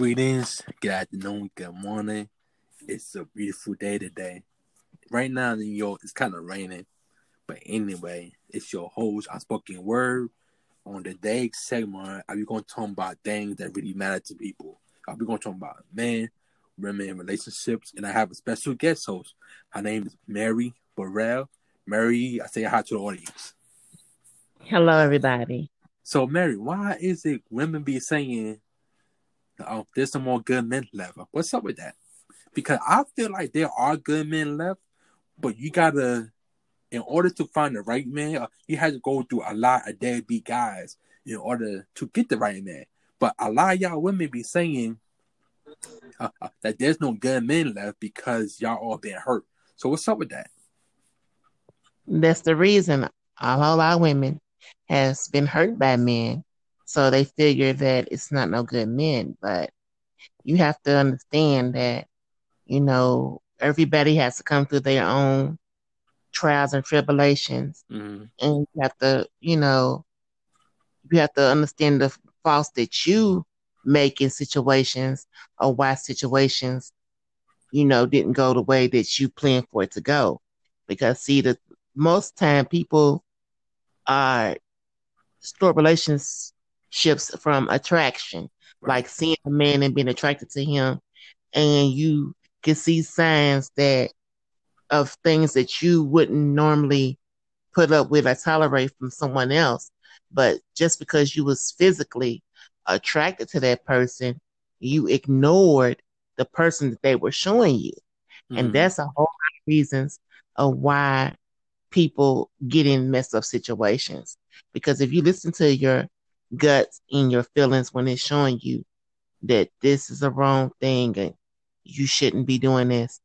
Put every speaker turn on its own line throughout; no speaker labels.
Greetings, good afternoon, good morning. It's a beautiful day today. Right now in New York, it's kind of raining. But anyway, it's your host, Unspoken Word. On the day segment, are we going to talk about things that really matter to people? Are we going to talk about men, women, relationships? And I have a special guest host. Her name is Mary Burrell. Mary, I say hi to the audience.
Hello, everybody.
So, Mary, why is it women be saying oh, there's some more good men left. What's up with that? Because I feel like there are good men left, but you gotta, in order to find the right man, uh, you have to go through a lot of deadbeat guys in order to get the right man. But a lot of y'all women be saying uh, uh, that there's no good men left because y'all all been hurt. So what's up with that?
That's the reason all our women has been hurt by men so they figure that it's not no good men, but you have to understand that, you know, everybody has to come through their own trials and tribulations. Mm-hmm. And you have to, you know, you have to understand the faults that you make in situations or why situations, you know, didn't go the way that you planned for it to go. Because see, the most time people are store relations shifts from attraction, right. like seeing a man and being attracted to him, and you can see signs that of things that you wouldn't normally put up with or tolerate from someone else. But just because you was physically attracted to that person, you ignored the person that they were showing you. Mm-hmm. And that's a whole lot of reasons of why people get in messed up situations. Because if you listen to your guts in your feelings when it's showing you that this is a wrong thing and you shouldn't be doing this,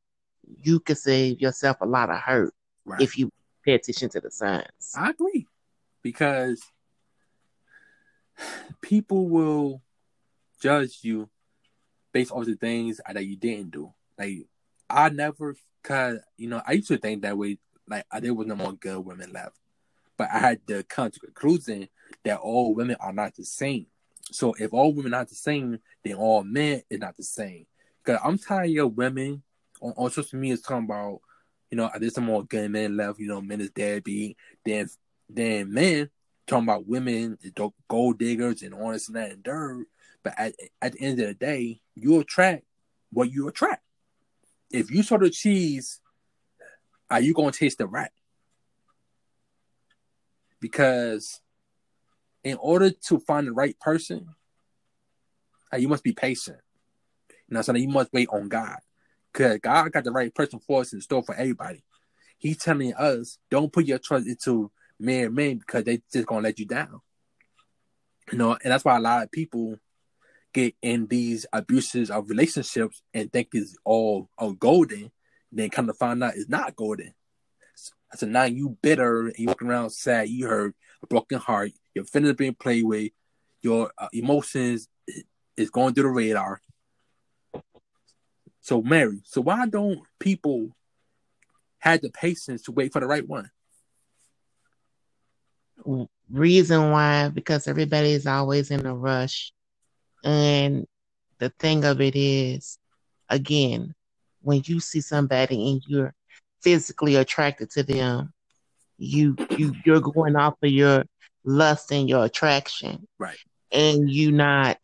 you could save yourself a lot of hurt right. if you pay attention to the signs.
I agree. Because people will judge you based off the things that you didn't do. Like I never cause you know, I used to think that way, like there was no more good women left. But I had to come to conclusion that all women are not the same. So if all women are not the same, then all men is not the same. Because I'm tired of women on, on social media talking about, you know, there's some more good men left, you know, men is deadbeat. Then, then men talking about women, gold diggers and all this and that and dirt. But at, at the end of the day, you attract what you attract. If you saw the cheese, are you going to taste the rat? Because in order to find the right person, uh, you must be patient. You know what You must wait on God. Because God got the right person for us in store for everybody. He's telling us, don't put your trust into men men because they just gonna let you down. You know, and that's why a lot of people get in these abuses of relationships and think it's all, all golden, then come to find out it's not golden. So now you bitter and you walking around sad, you hurt, a broken heart, your feelings being played with, your uh, emotions is going through the radar. So, Mary, so why don't people have the patience to wait for the right one?
Reason why, because everybody is always in a rush. And the thing of it is, again, when you see somebody and you're physically attracted to them, you you you're going off of your lust and your attraction.
Right.
And you not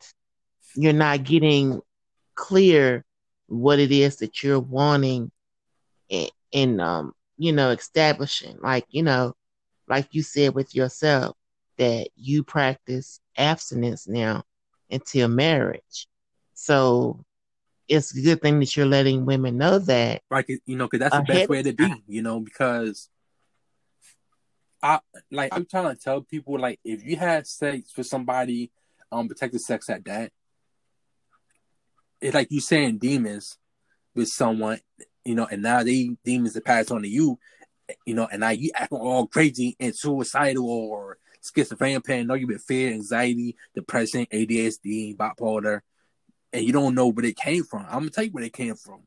you're not getting clear what it is that you're wanting in, in um you know establishing like you know like you said with yourself that you practice abstinence now until marriage so it's a good thing that you're letting women know that
right you know because that's the best way to be you know because I like I'm trying to tell people like if you had sex with somebody, um, protected sex at that, it's like you saying demons with someone, you know, and now they demons are passed on to you, you know, and now you acting all crazy and suicidal or schizophrenia, pain, know you've been fear, anxiety, depression, ADHD, bipolar, and you don't know where it came from. I'm gonna tell you where it came from.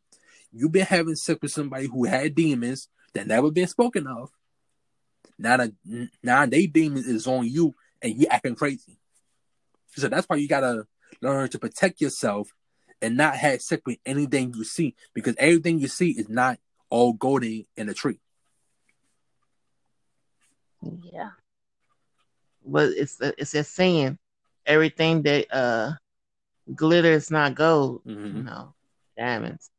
You've been having sex with somebody who had demons that never been spoken of now that now they demon is on you and you acting crazy. So that's why you gotta learn to protect yourself and not have sex with anything you see because everything you see is not all golden in a tree.
Yeah. But it's it's just saying everything that uh glitter is not gold,
Mhm.
you know, diamonds.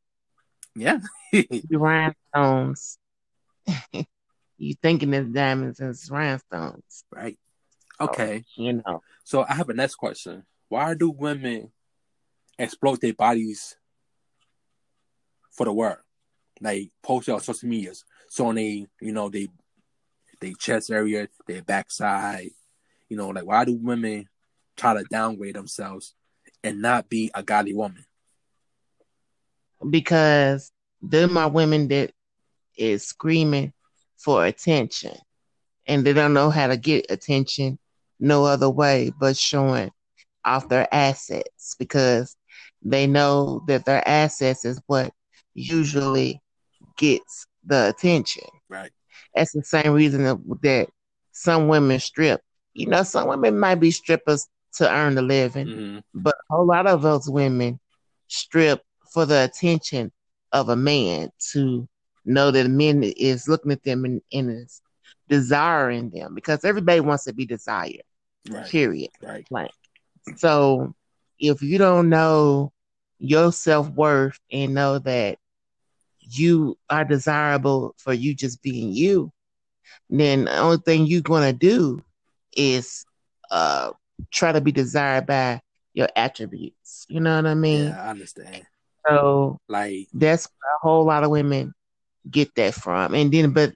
Yeah.
Rhinestones. you thinking it's diamonds and it's rhinestones.
right. Okay.
You know.
So I have a next question. Why do women exploit their bodies for the world? Like post it on social medias. So on they, you know, they they chest area, their backside, you know, like why do women try to downgrade themselves and not be a godly woman?
Because them are women that is screaming for attention. And they don't know how to get attention no other way but showing off their assets because they know that their assets is what usually gets the attention.
Right.
That's the same reason that, some women strip. You know, some women might be strippers to earn a living,
hmm
but a whole lot of those women strip for the attention of a man to know that a man is looking at them and, and is desiring them because everybody wants to be desired,
Right.
period.
Right.
So if you don't know your self worth and know that you are desirable for you just being you, then the only thing you're gonna do is uh try to be desired by your attributes. You know what I mean?
Yeah, I understand.
So
Like,
that's a whole lot of women get that from. And then but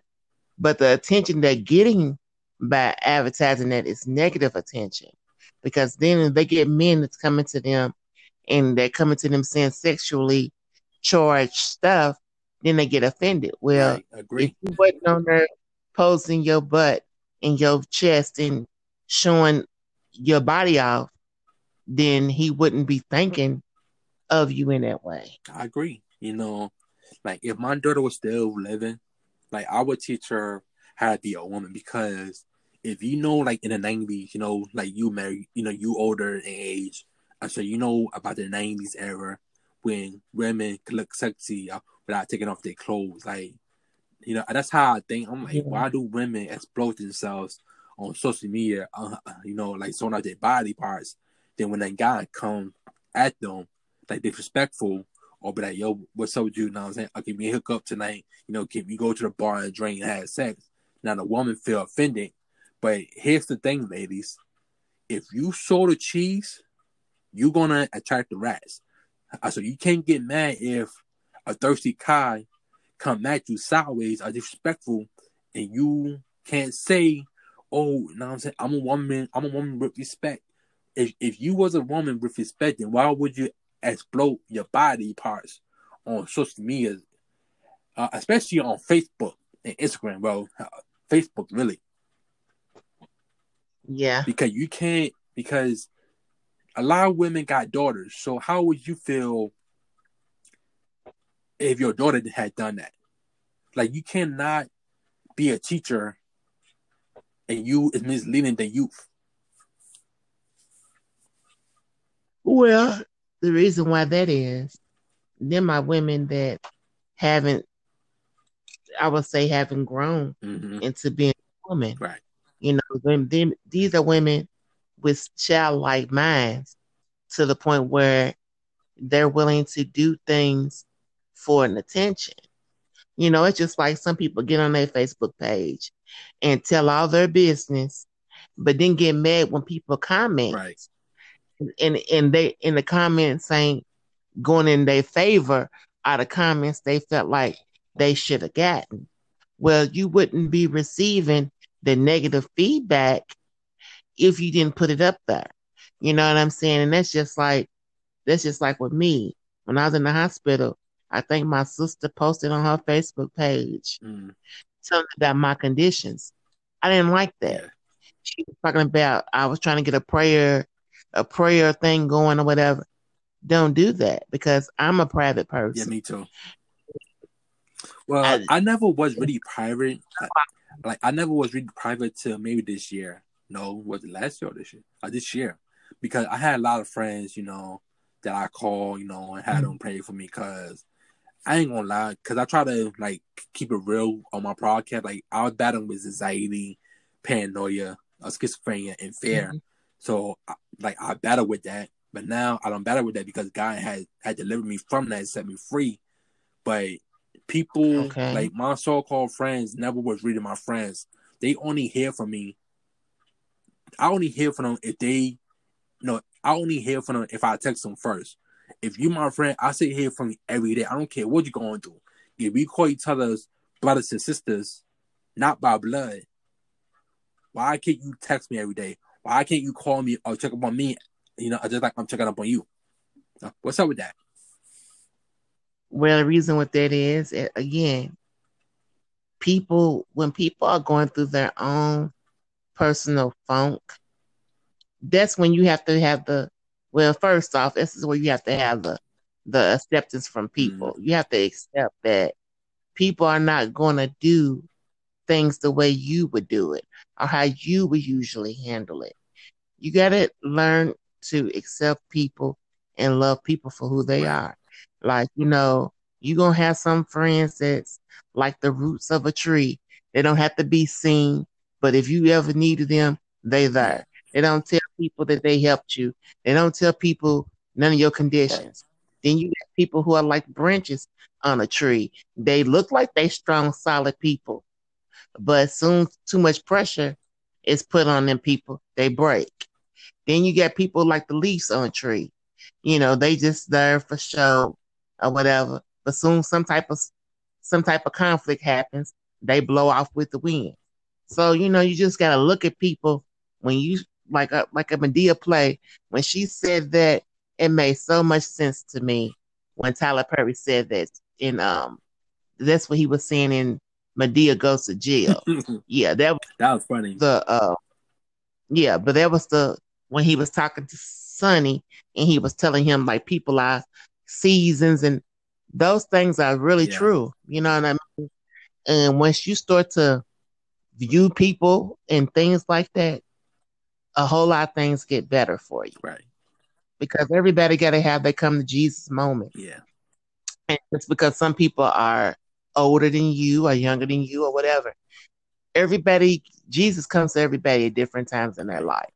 but the attention they're getting by advertising that is negative attention. Because then they get men that's coming to them and they're coming to them saying sexually charged stuff, then they get offended. Well,
right, agree.
if you wasn't on there posing your butt and your chest and showing your body off, then he wouldn't be thinking of you in that way.
I agree. You know, like if my daughter was still living, like I would teach her how to be a woman because if you know, like in the nineties, you know, like you married, you know, you older in age, and so you know about the nineties era when women could look sexy uh, without taking off their clothes, like you know, that's how I think. I'm like,
Yeah.
why do women exploit themselves on social media? Uh, you know, like showing out their body parts. Then when that guy come at them, like disrespectful, or be like, yo, what's up with you? You know what I'm saying? I'll give me a hookup tonight. You know, can we go to the bar and drink and have sex? Now the woman feel offended. But here's the thing, ladies. If you sow the cheese, you're gonna attract the rats. Uh, So you can't get mad if a thirsty guy come at you sideways or disrespectful and you can't say, Oh, know I'm saying? I'm a woman, I'm a woman with respect. If if you was a woman with respect, then why would you exploit your body parts on social media, uh, especially on Facebook and Instagram, bro? Uh, Facebook, really,
Yeah.
because you can't because a lot of women got daughters. So how would you feel if your daughter had done that? Like you cannot be a teacher and you is misleading the youth.
Well, the reason why that is, them are women that haven't, I would say, haven't grown
hmm
into being a woman.
Right.
You know, them, them, these are women with childlike minds to the point where they're willing to do things for an attention. You know, it's just like some people get on their Facebook page and tell all their business, but then get mad when people comment
Right.
And and they in the comments saying going in their favor are the comments they felt like they should have gotten. Well, you wouldn't be receiving the negative feedback if you didn't put it up there. You know what I'm saying? And that's just like that's just like with me. When I was in the hospital, I think my sister posted on her Facebook page
Mm.
telling about my conditions. I didn't like that she was talking about I was trying to get a prayer, a prayer thing going or whatever. Don't do that because I'm a private person.
Yeah, me too. Well,
I-
I, never was really private. Like, like I never was really private till maybe this year. No, was it last year or this year? Uh, this year, because I had a lot of friends, you know, that I call, you know, and had them pray for me because I ain't gonna lie, because I try to like keep it real on my podcast. Like I was battling with anxiety, paranoia, uh, schizophrenia, and fear. Mm-hmm. So like I battle with that, but now I don't battle with that because God had had delivered me from that and set me free. But people okay. like my so-called friends never was reading my friends. They only hear from me. I only hear from them if they, you know, I only hear from them if I text them first. If you my friend, I sit here from you every day. I don't care what you're going through. If we call each other's brothers and sisters, not by blood, why can't you text me every day? Why can't you call me or check up on me? You know, just like I'm checking up on you. What's up with that?
Well, the reason what that is, again, people when people are going through their own personal funk, that's when you have to have the well, first off, this is where you have to have the the acceptance from people. Mm-hmm. You have to accept that people are not going to do things the way you would do it or how you would usually handle it. You got to learn to accept people and love people for who they are. Like, you know, you're going to have some friends that's like the roots of a tree. They don't have to be seen, but if you ever needed them, they there. They don't tell people that they helped you. They don't tell people none of your conditions. Then you get people who are like branches on a tree. They look like they strong, solid people, but soon too much pressure is put on them people, they break. Then you get people like the leaves on a tree. You know, they just there for show or whatever. But soon some type of some type of conflict happens, they blow off with the wind. So, you know, you just gotta look at people when you like a like a Madea play. When she said that, it made so much sense to me when Tyler Perry said that in um that's what he was saying in Madea goes to jail. yeah, that was
that was funny.
The uh yeah, but that was the when he was talking to Sonny and he was telling him like people are seasons and those things are really yeah. true. You know what I mean? And once you start to view people and things like that, a whole lot of things get better for you.
Right.
Because everybody got to have their come to Jesus moment.
Yeah.
And it's because some people are older than you or younger than you or whatever. Everybody, Jesus comes to everybody at different times in their life.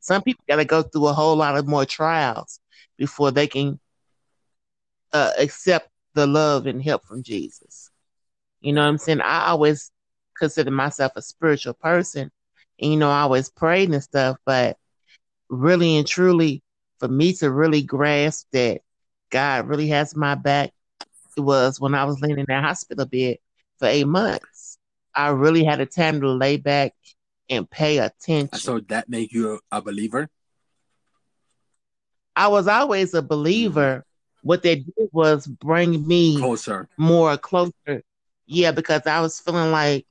Some people got to go through a whole lot of more trials before they can uh, accept the love and help from Jesus. You know what I'm saying? I always consider myself a spiritual person and, you know, I always prayed and stuff, but really and truly, for me to really grasp that God really has my back, was when I was laying in that hospital bed for eight months. I really had a time to lay back and pay attention.
So that made you a believer?
I was always a believer. Mm-hmm. What they did was bring me
closer,
more closer. Yeah, because I was feeling like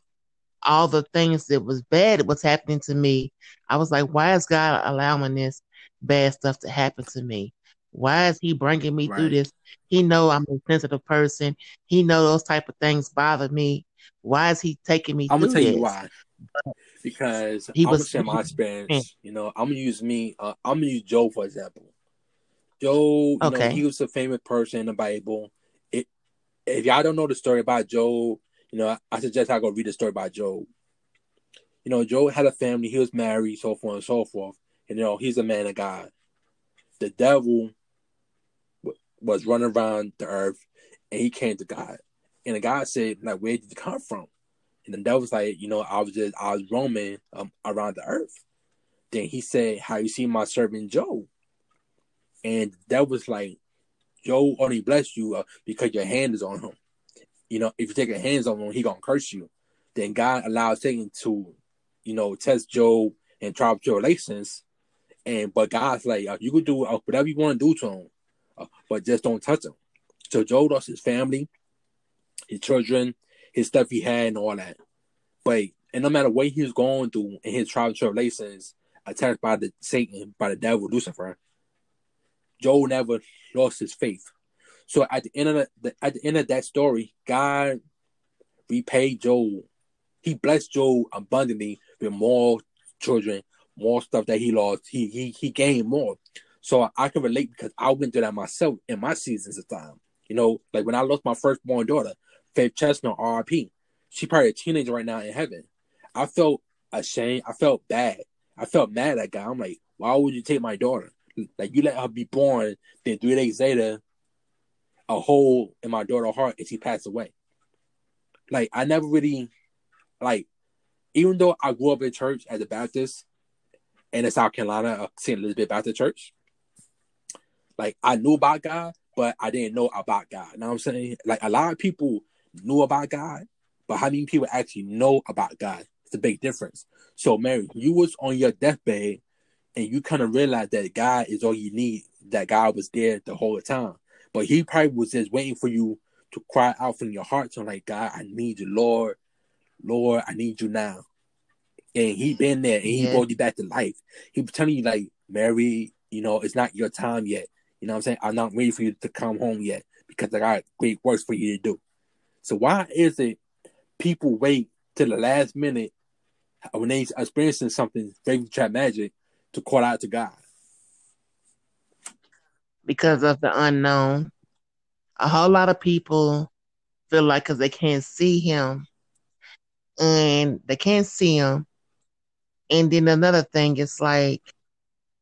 all the things that was bad that was happening to me, I was like, why is God allowing this bad stuff to happen to me? Why is he bringing me right. through this? He know I'm a sensitive person. He know those type of things bother me. Why is he taking me
I'm
gonna
tell
this?
you why. Because he I'm was gonna share my experience. You know, I'm gonna use me. Uh, I'm gonna use Job for example. Job, you okay. know, he was a famous person in the Bible. It, if y'all don't know the story about Job, you know, I, suggest I go read the story about Job. You know, Job had a family, he was married, so forth and so forth. And, you know, he's a man of God. The devil was running around the earth and he came to God. And the God said, like, where did you come from? And the devil was like, you know, I was just, I was roaming um, around the earth. Then he said, how you see my servant Job? And that was like, Job only bless you uh, because your hand is on him you know, if you take your hands on him, he gonna curse you. Then God allowed Satan to, you know, test Job and try tribulations. And but God's like, uh, you can do uh, whatever you want to do to him, but just don't touch him. So Job lost his family, his children, his stuff he had, and all that. But and no matter what he was going through in his trials tribulations, attacked by the Satan, by the devil, Lucifer, Job never lost his faith. So at the end of the, at the end of that story, God repaid Job. He blessed Job abundantly with more children, more stuff that he lost. He he he gained more. So I can relate because I went through that myself in my seasons of time. You know, like when I lost my firstborn daughter, Faith Chestnut, RIP. She probably a teenager right now in heaven. I felt ashamed. I felt bad. I felt mad at guy. I'm like, why would you take my daughter? Like you let her be born, then three days later, a hole in my daughter's heart and she passed away. Like I never really like even though I grew up in church as a Baptist and in South Carolina, St. Elizabeth Baptist Church, like I knew about God, but I didn't know about God. You know what I'm saying? Like a lot of people knew about God, but how many people actually know about God? It's a big difference. So Mary, you was on your deathbed and you kind of realized that God is all you need, that God was there the whole time. But he probably was just waiting for you to cry out from your heart. So like, God, I need you, Lord. Lord, I need you now. And he been there and he yeah. brought you back to life. He was telling you like, Mary, you know, it's not your time yet. You know what I'm saying? I'm not ready for you to come home yet because I got great works for you to do. So why is it people wait till the last minute when they're experiencing something very tragic to call out to God?
Because of the unknown. A whole lot of people feel like because they can't see him and they can't see him. And then another thing is like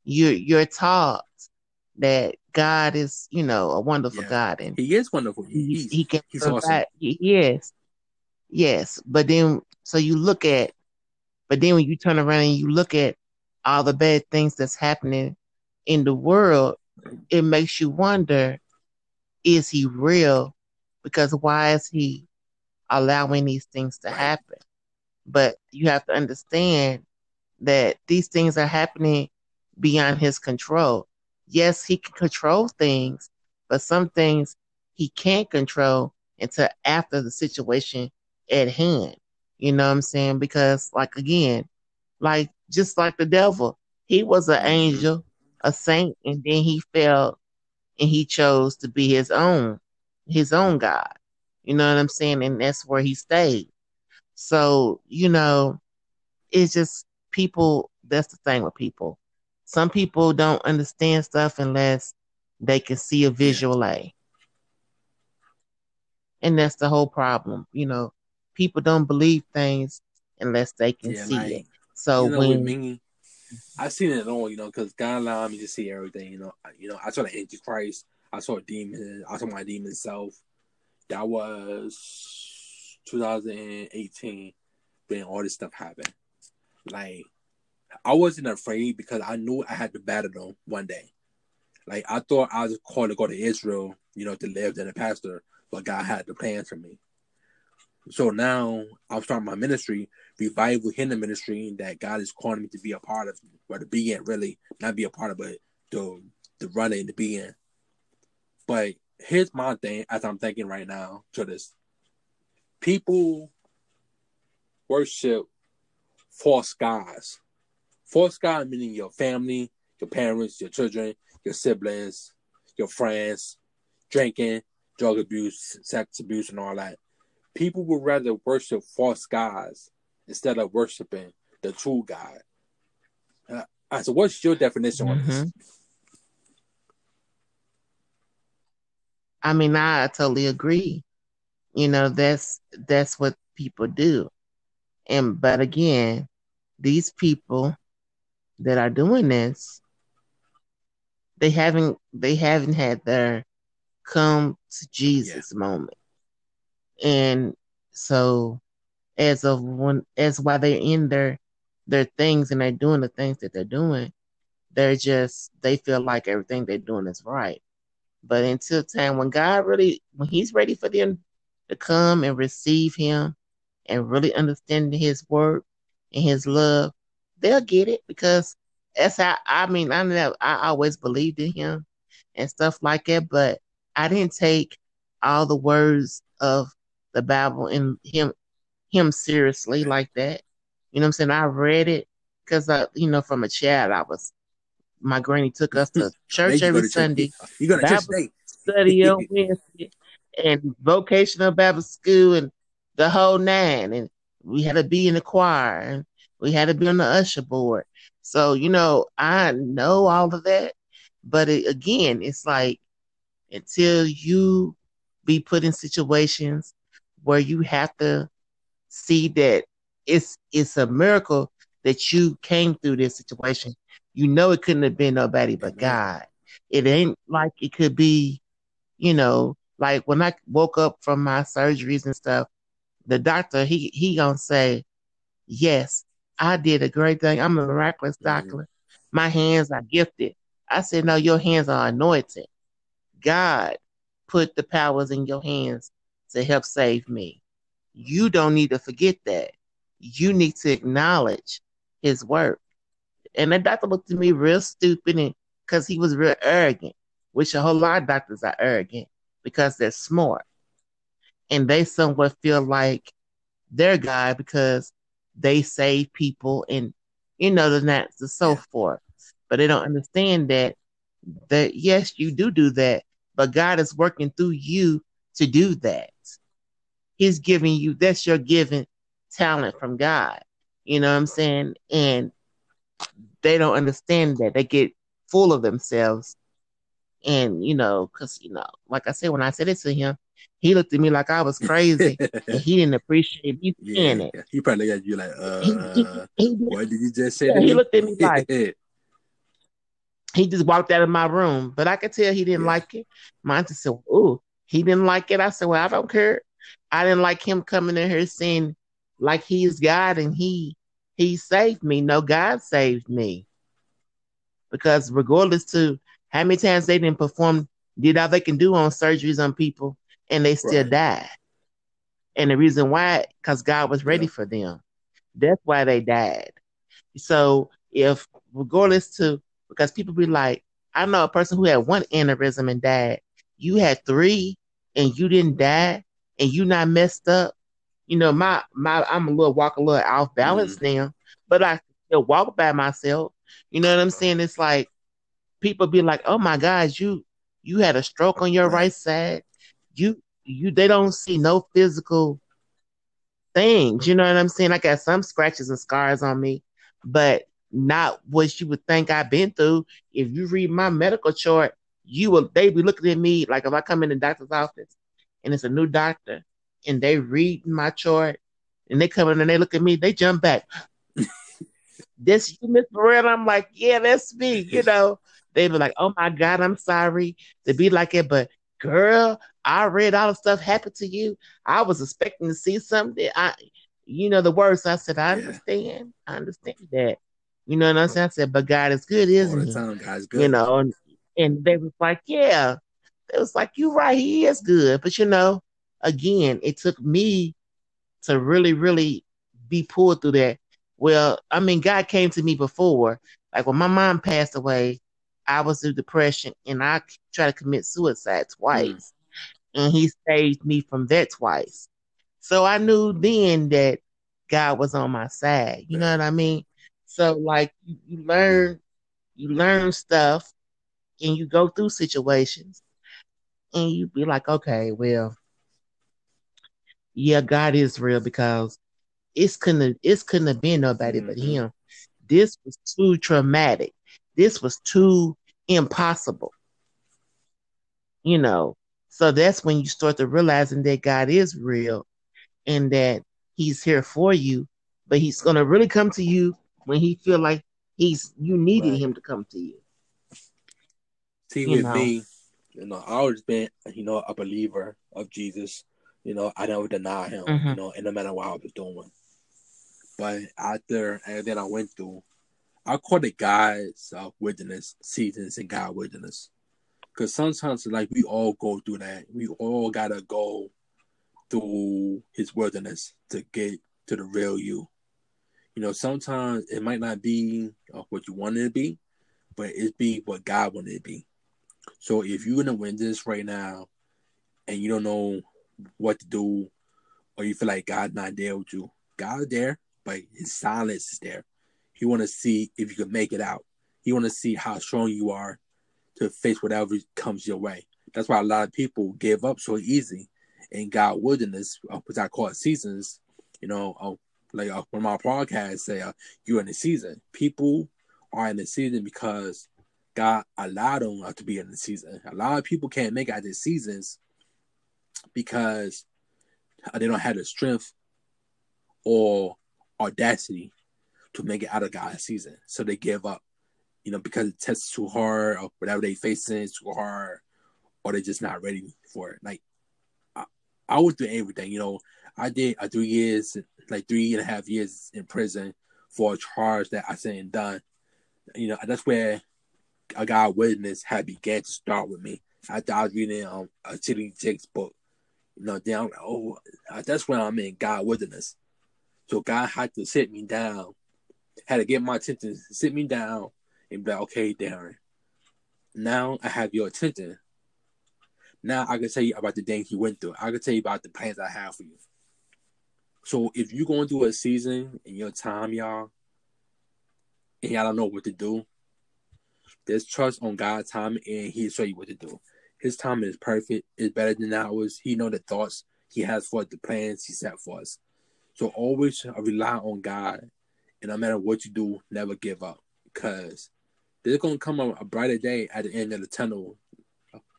you're you're taught that God is, you know, a wonderful yeah. God, and
He is wonderful.
He, he can he's provide. Awesome. Yes, yes. But then, so you look at, but then when you turn around and you look at all the bad things that's happening in the world, it makes you wonder: Is He real? Because why is He allowing these things to happen? But you have to understand that these things are happening beyond His control yes, he can control things, but some things he can't control until after the situation at hand. You know what I'm saying? Because, like, again, like just like the devil, he was an angel, a saint, and then he fell and he chose to be his own, his own God. You know what I'm saying? And that's where he stayed. So, you know, it's just people, that's the thing with people some people don't understand stuff unless they can see a visual A. And that's the whole problem. You know, people don't believe things unless they can yeah, see like, it. So
you know,
when
me, I've seen it all, you know, because God allowed me to see everything. You know, you know, I saw the Antichrist, I saw a demon, I saw my demon self. That was 2018 when all this stuff happened. Like I wasn't afraid because I knew I had to battle them one day. Like I thought I was called to go to Israel, you know, to live as a pastor, but God had the plans for me. So now I'm starting my ministry, revival the ministry that God is calling me to be a part of, or to be in really, not be a part of, but to to run it and to be in. But here's my thing as I'm thinking right now to this. People worship false gods False God meaning your family, your parents, your children, your siblings, your friends, drinking, drug abuse, sex abuse, and all that. People would rather worship false gods instead of worshiping the true God. Uh, so, what's your definition mm-hmm. on this? Mm-hmm.
I mean, I totally agree. You know, that's that's what people do. And but again, these people that are doing this, they haven't they haven't had their come to Jesus yeah. moment. And so as of when as while they're in their their things and they're doing the things that they're doing, they're just they feel like everything they're doing is right. But until time when God really when He's ready for them to come and receive Him and really understand His word and His love, they'll get it because that's how I mean I know I always believed in him and stuff like that, but I didn't take all the words of the Bible and him him seriously like that. You know what I'm saying? I read it because I you know from a child I was my granny took us to church every to Sunday.
You got to Bible
study on Wednesday and vocational Bible school and the whole nine and we had to be in the choir and we had to be on the usher board. So, you know, I know all of that, But it, again, it's like until you be put in situations where you have to see that it's it's a miracle that you came through this situation. You know it couldn't have been nobody but mm-hmm. God. It ain't like it could be, you know, like when I woke up from my surgeries and stuff, the doctor he he gonna say, Yes, I did a great thing. I'm a miraculous doctor. Mm-hmm. My hands are gifted. I said, No, your hands are anointed. God put the powers in your hands to help save me. You don't need to forget that. You need to acknowledge his work. And the doctor looked at me real stupid and because he was real arrogant, which a whole lot of doctors are arrogant because they're smart. And they somewhat feel like they're God because they save people and you know the that the so forth. But they don't understand that that yes, you do do that, but God is working through you to do that. He's giving you that's your given talent from God. You know what I'm saying? And they don't understand that. They get full of themselves. And, you know, because, you know, like I said, when I said it to him, he looked at me like I was crazy and he didn't appreciate me yeah, saying it.
He probably got you like, uh, he, he, what did you just say?
Yeah, he looked at me like, he just walked out of my room, but I could tell he didn't yeah. like it. Just said, "Ooh, he didn't like it." I said, "Well, I don't care. I didn't like him coming in here saying like he's God and he he saved me. No, God saved me because regardless to how many times they didn't perform, did all they can do on surgeries on people, and they still right. died. And the reason why, because God was ready yeah. for them. That's why they died. So if regardless to because people be like, I know a person who had one aneurysm and died. You had three and you didn't die and you not messed up. You know, my my I'm a little walk a little off balance mm-hmm. now, but I still walk by myself. You know what I'm saying? It's like people be like, "Oh my God, you you had a stroke on your right side." You you they don't see no physical things. You know what I'm saying? I got some scratches and scars on me, but not what you would think I've been through. If you read my medical chart, you will they be looking at me like if I come in the doctor's office and it's a new doctor and they read my chart and they come in and they look at me, they jump back. this you, Miss Burrell? I'm like, yeah, that's me. You know, they be like, oh my God, I'm sorry to be like it, but girl, I read all the stuff happened to you. I was expecting to see something. I, you know, the words. I said, I understand. Yeah. I understand that. You know what I'm saying? I said, but God is good, isn't he? Time, God's good. You know, and, and they was like, yeah. It was like, you're right, he is good. But you know, again, it took me to really, really be pulled through that. Well, I mean, God came to me before. Like when my mom passed away, I was in depression and I tried to commit suicide twice. Mm. And he saved me from that twice. So I knew then that God was on my side. You know what I mean? So like you, you learn you learn stuff and you go through situations and you be like, okay, well, yeah, God is real because it's couldn't it's couldn't have been nobody mm-hmm. but him. This was too traumatic. This was too impossible. You know, so that's when you start to realizing that God is real and that He's here for you, but He's gonna really come to you when he feel like he's you needed right. him to come to you.
See, you with know. me, you know, I always been, you know, a believer of Jesus. You know, I never deny him, mm-hmm. you know, and no matter what I was doing. But after everything I went through, I call it God's uh, wilderness seasons and God wilderness. Because sometimes, like, we all go through that. We all got to go through his wilderness to get to the real you you know, sometimes it might not be uh, what you wanted to be, but it's be what God wanted it to be. So if you're in the wilderness right now and you don't know what to do, or you feel like God's not there with you, God's there, but his silence is there. He want to see if you can make it out. He want to see how strong you are to face whatever comes your way. That's why a lot of people give up so easy in God wilderness, uh, which I call it seasons. You know, uh, like uh, when my podcast say uh, you're in the season. People are in the season because God allowed them to be in the season. A lot of people can't make out their seasons because they don't have the strength or audacity to make it out of God's season. So they give up, you know, because it tests too hard or whatever they facing is too hard or they're just not ready for it. Like I, I would do everything, you know. I did a three years, like three and a half years in prison for a charge that I said and done. You know, that's where a God witness had began to start with me. After I was reading um, a Chili Jake's book, you know, then I'm like, oh, that's when I'm in God witness. So God had to sit me down, had to get my attention, sit me down, and be like, okay, Darren, now I have your attention. Now I can tell you about the things you went through. I can tell you about the plans I have for you. So if you're going through a season in your time, y'all, and y'all don't know what to do, just trust on God's time and He'll show you what to do. His time is perfect. It's better than ours. He know the thoughts He has for the plans He set for us. So always rely on God, and no matter what you do, never give up, because there's gonna come a, a brighter day at the end of the tunnel.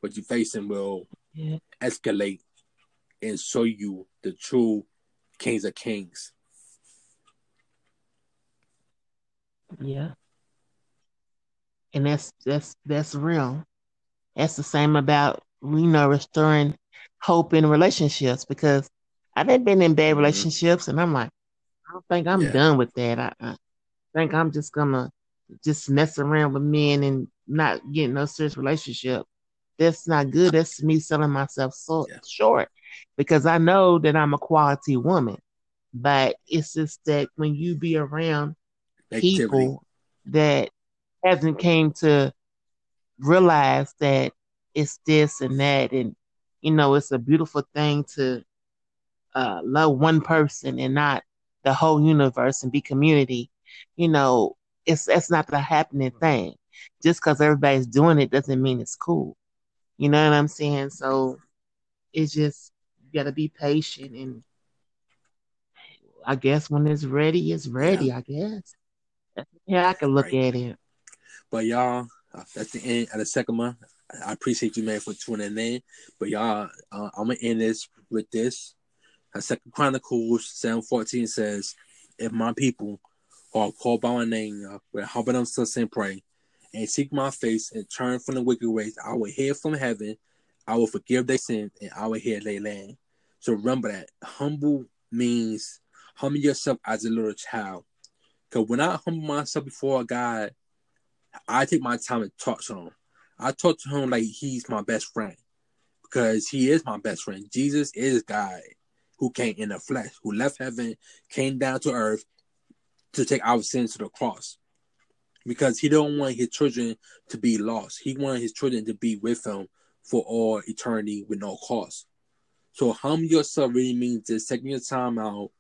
What you're facing will yeah. escalate and show you the true kings of kings.
Yeah. And that's that's that's real. That's the same about you know restoring hope in relationships because I've been in bad mm-hmm. relationships and I'm like, don't think I'm yeah. done with that. I, I, think I'm just gonna just mess around with men and not get no serious relationship. That's not good. That's me selling myself so yeah. short because I know that I'm a quality woman. But it's just that when you be around Activity. people that hasn't came to realize that it's this and that and you know it's a beautiful thing to uh, love one person and not the whole universe and be community you know it's that's not the happening thing just because everybody's doing it doesn't mean it's cool you know what i'm saying so it's just you gotta be patient and i guess when it's ready it's ready yeah. i guess yeah i can look right. at it
but y'all, uh, that's the end of the second month. I appreciate you, man, for tuning in. But y'all, uh, I'm gonna end this with this. Uh, second Chronicles seven fourteen says, "If my people who are called by my name uh, will humble themselves and pray, and seek my face and turn from the wicked ways, I will hear from heaven. I will forgive their sins, and I will heal their land." So remember that humble means humble yourself as a little child. Because when I humble myself before God, I take my time and talk to him. I talk to him like he's my best friend because he is my best friend. Jesus is God who came in the flesh, who left heaven, came down to earth to take our sins to the cross. Because he don't want his children to be lost. He wanted his children to be with him for all eternity with no cost. So humble yourself really means just taking your time out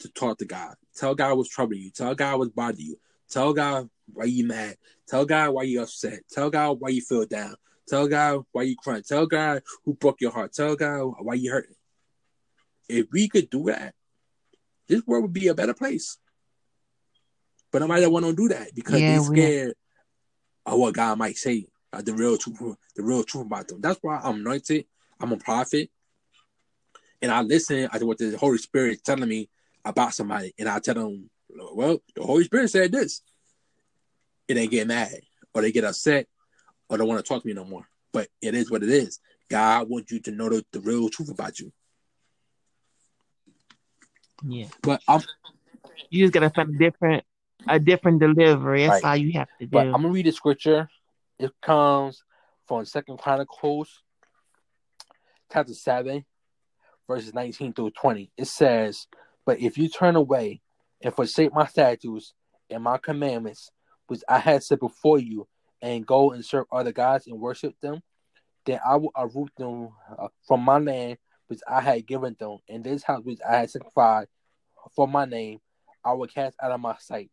to talk to God. Tell God what's troubling you. Tell God what's bothering you. Tell God why you mad. Tell God why you upset. Tell God why you feel down. Tell God why you crying. Tell God who broke your heart. Tell God why you hurting. If we could do that, this world would be a better place. But nobody want to do that because yeah, they're scared of what God might say, uh, the real truth, the real truth about them. That's why I'm anointed. I'm a prophet, and I listen to what the Holy Spirit is telling me about somebody, and I tell them well, the Holy Spirit said this. It ain't get mad or they get upset or don't want to talk to me no more. But it is what it is. God wants you to know the, the real truth about you.
Yeah.
But I'm
you just gotta find a different a different delivery. That's right. all you have to do.
But I'm gonna read the scripture. It comes from Second Chronicles chapter seven, verses 19 through 20. It says, But if you turn away and forsake my statutes and my commandments, which I had set before you, and go and serve other gods and worship them, then I will uproot them uh, from my land which I had given them, and this house which I had sanctified for my name, I will cast out of my sight,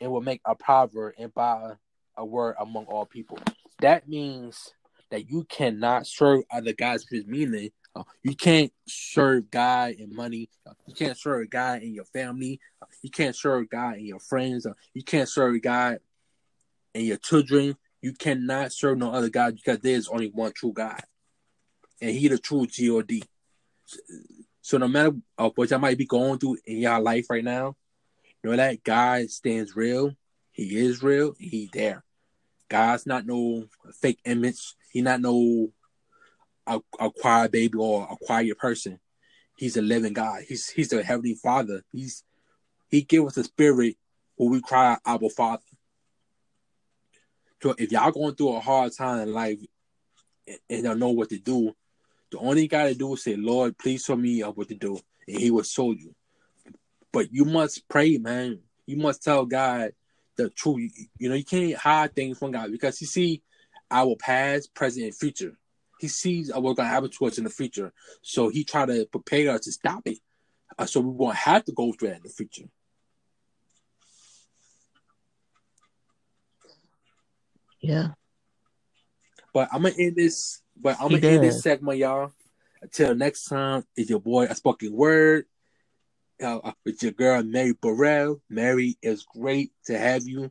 and will make a proverb and by a word among all people. That means that you cannot serve other gods, which meaning uh, you can't serve God in money. Uh, you can't serve God in your family. You can't serve God in your friends. Uh, you can't serve God in your children. You cannot serve no other God because there's only one true God, and He the true God. So no matter uh, what y'all might be going through in y'all life right now, you know that God stands real. He is real. He there. God's not no fake image. He not no a, quiet baby or a quiet person. He's a living God. He's he's the heavenly Father. He's he gave us a spirit when we cry our Father. So if y'all going through a hard time in life and don't know what to do, the only got to do is say, Lord, please show me what to do. And he will show you. But you must pray, man. You must tell God the truth. You know, you can't hide things from God because you see our past, present, and future. He sees what's going to happen to us in the future. So he try to prepare us to stop it. Uh, so we won't have to go through that in the future.
Yeah.
But I'm gonna end this. But I'm gonna end this segment, y'all. Until next time, it's your boy a spoken word. Uh, with your girl Mary Burrell. Mary, it's great to have you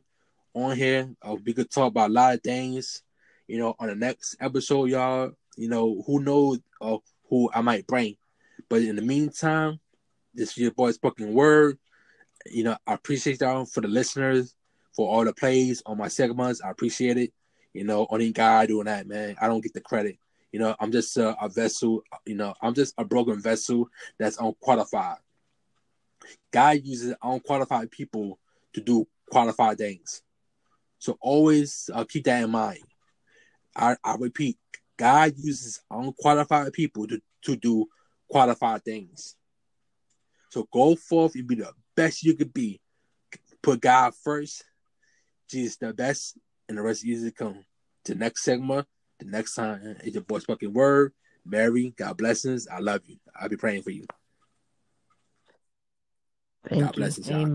on here. Uh, we could talk about a lot of things. You know, on the next episode, y'all. You know, who knows uh, who I might bring. But in the meantime, this is your boy spoken word. You know, I appreciate y'all for the listeners for all the plays on my segments. I appreciate it. You know, only guy doing that, man. I don't get the credit. You know, I'm just a, a vessel. You know, I'm just a broken vessel that's unqualified. God uses unqualified people to do qualified things. So always uh, keep that in mind. I, I repeat, God uses unqualified people to, to do qualified things. So go forth and be the best you could be. Put God first Jesus the best, and the rest of easy to come. To next segment, the next time it's your boy spoken word. Mary, God blessings. I love you. I'll be praying for you.
Thank God blessings, you. Amen.